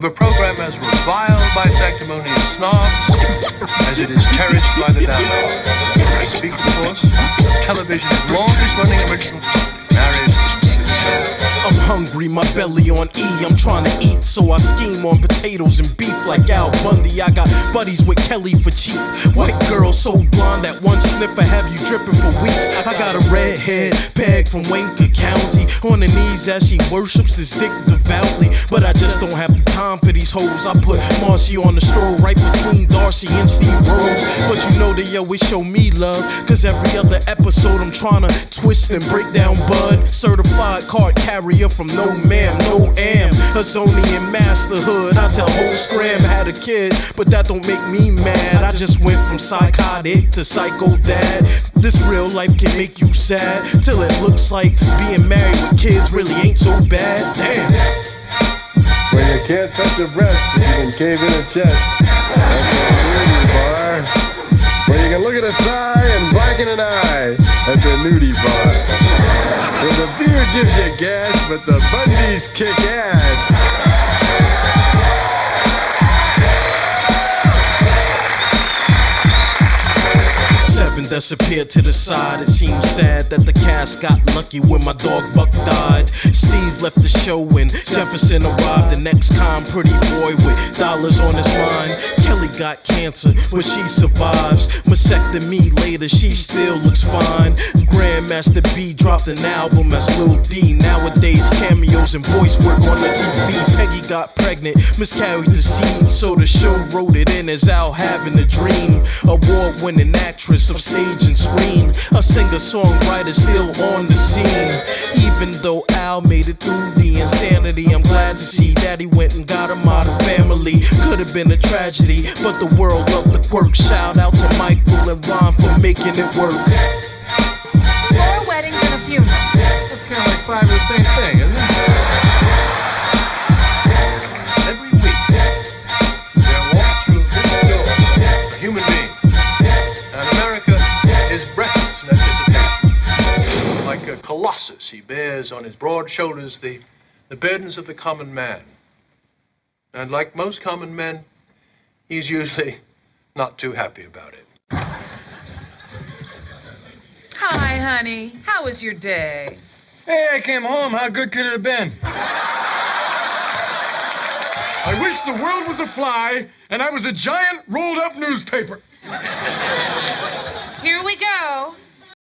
The program as reviled by sanctimonious snobs as it is cherished by the downtrodden. Hungry, my belly on E. I'm trying to eat, so I scheme on potatoes and beef like Al Bundy. I got buddies with Kelly for cheap. White girl so blonde that one sniffer have you dripping for weeks. I got a redhead peg from Wanker County on her knees as she worships this dick devoutly. But I just don't have the time for these hoes. I put Marcy on the stroll right between Darcy and Steve Rhodes. But you know that they always show me love, cause every other episode I'm trying to twist and break down Bud. Certified card carrier from no ma'am, no am. Amazonian masterhood. I tell whole scram had a kid, but that don't make me mad. I just went from psychotic to psycho dad. This real life can make you sad till it looks like being married with kids really ain't so bad. Damn. When you can't touch a breast, you can cave in a chest. Nudie bar. Where you can look at a thigh and blacken an eye. That's a nudie bar. Where the beer gives you gas, but the Bundys kick ass. Seven disappeared to the side. It seems sad that the cast got lucky when my dog Buck died. Steve left the show when Jefferson arrived. The next con pretty boy with dollars on his mind. Kelly got cancer, but she survives. Mastectomy later, she still looks fine. Grandmaster B dropped an album as Lil D. Nowadays, cameos and voice work on the TV. Peggy got pregnant, miscarried the seed, so the show wrote it in as Al having a dream. Award winning actress of stage and screen. A singer songwriter still on the scene. Even though Al made it through the insanity, I'm glad to see that he went and got a modern family. Could have been a tragedy, but the world loved the quirk. Shout out to Michael and Ron for making it work. Four weddings and a funeral. That's kind of like five of the same thing, isn't it? every week. There walks through this door a human being. And America is breathless in anticipation. Like a colossus, he bears on his broad shoulders the, the burdens of the common man. And like most common men, he's usually not too happy about it. Hi, honey. How was your day? Hey, I came home. How good could it have been? I wish the world was a fly and I was a giant rolled up newspaper. Here we go.